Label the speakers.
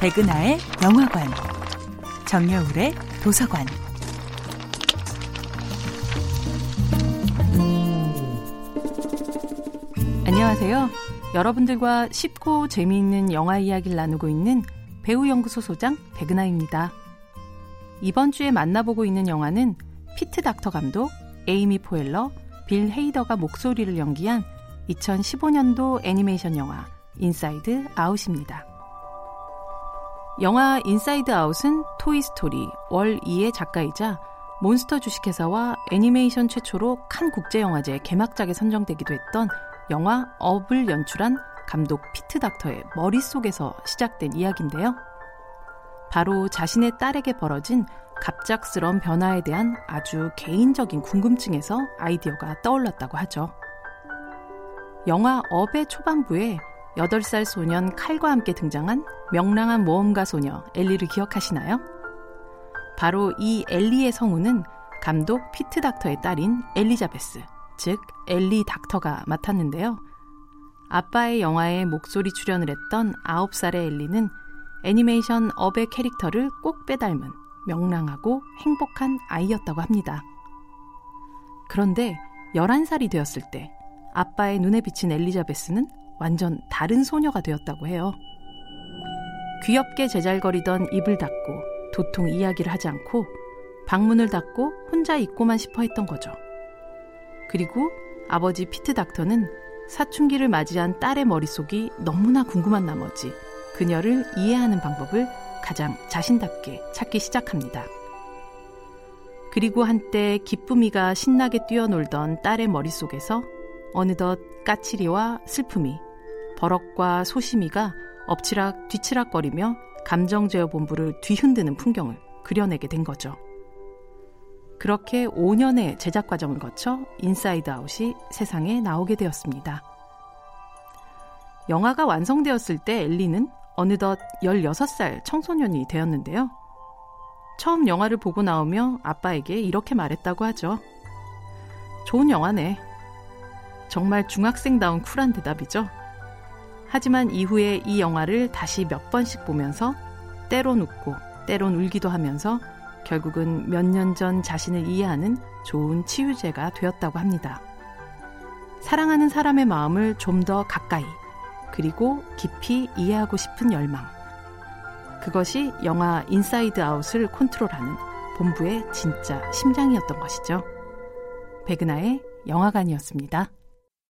Speaker 1: 백은하의 영화관, 정여울의 도서관. 안녕하세요. 여러분들과 쉽고 재미있는 영화 이야기를 나누고 있는 배우연구소 소장 백은하입니다. 이번 주에 만나보고 있는 영화는 피트 닥터 감독, 에이미 포엘러, 빌 헤이더가 목소리를 연기한 2015년도 애니메이션 영화 인사이드 아웃입니다. 영화 인사이드 아웃은 토이스토리 월-E의 작가이자 몬스터 주식회사와 애니메이션 최초로 칸 국제영화제 개막작에 선정되기도 했던 영화 업을 연출한 감독 피트 닥터의 머릿속에서 시작된 이야기인데요. 바로 자신의 딸에게 벌어진 갑작스런 변화에 대한 아주 개인적인 궁금증에서 아이디어가 떠올랐다고 하죠. 영화 업의 초반부에 8살 소년 칼과 함께 등장한 명랑한 모험가 소녀 엘리를 기억하시나요? 바로 이 엘리의 성우는 감독 피트 닥터의 딸인 엘리자베스, 즉 엘리 닥터가 맡았는데요. 아빠의 영화에 목소리 출연을 했던 9살의 엘리는 애니메이션 업의 캐릭터를 꼭 빼닮은 명랑하고 행복한 아이였다고 합니다. 그런데 11살이 되었을 때 아빠의 눈에 비친 엘리자베스는 완전 다른 소녀가 되었다고 해요. 귀엽게 제잘거리던 입을 닫고 도통 이야기를 하지 않고 방문을 닫고 혼자 있고만 싶어 했던 거죠. 그리고 아버지 피트 닥터는 사춘기를 맞이한 딸의 머릿속이 너무나 궁금한 나머지 그녀를 이해하는 방법을 가장 자신답게 찾기 시작합니다. 그리고 한때 기쁨이가 신나게 뛰어놀던 딸의 머릿속에서 어느덧 까칠이와 슬픔이 버럭과 소심이가 엎치락 뒤치락거리며 감정제어 본부를 뒤흔드는 풍경을 그려내게 된 거죠. 그렇게 5년의 제작 과정을 거쳐 인사이드 아웃이 세상에 나오게 되었습니다. 영화가 완성되었을 때 엘리는 어느덧 16살 청소년이 되었는데요. 처음 영화를 보고 나오며 아빠에게 이렇게 말했다고 하죠. 좋은 영화네. 정말 중학생다운 쿨한 대답이죠. 하지만 이후에 이 영화를 다시 몇 번씩 보면서 때론 웃고 때론 울기도 하면서 결국은 몇 년 전 자신을 이해하는 좋은 치유제가 되었다고 합니다. 사랑하는 사람의 마음을 좀 더 가까이 그리고 깊이 이해하고 싶은 열망. 그것이 영화 인사이드 아웃을 컨트롤하는 본부의 진짜 심장이었던 것이죠. 백은하의 영화관이었습니다.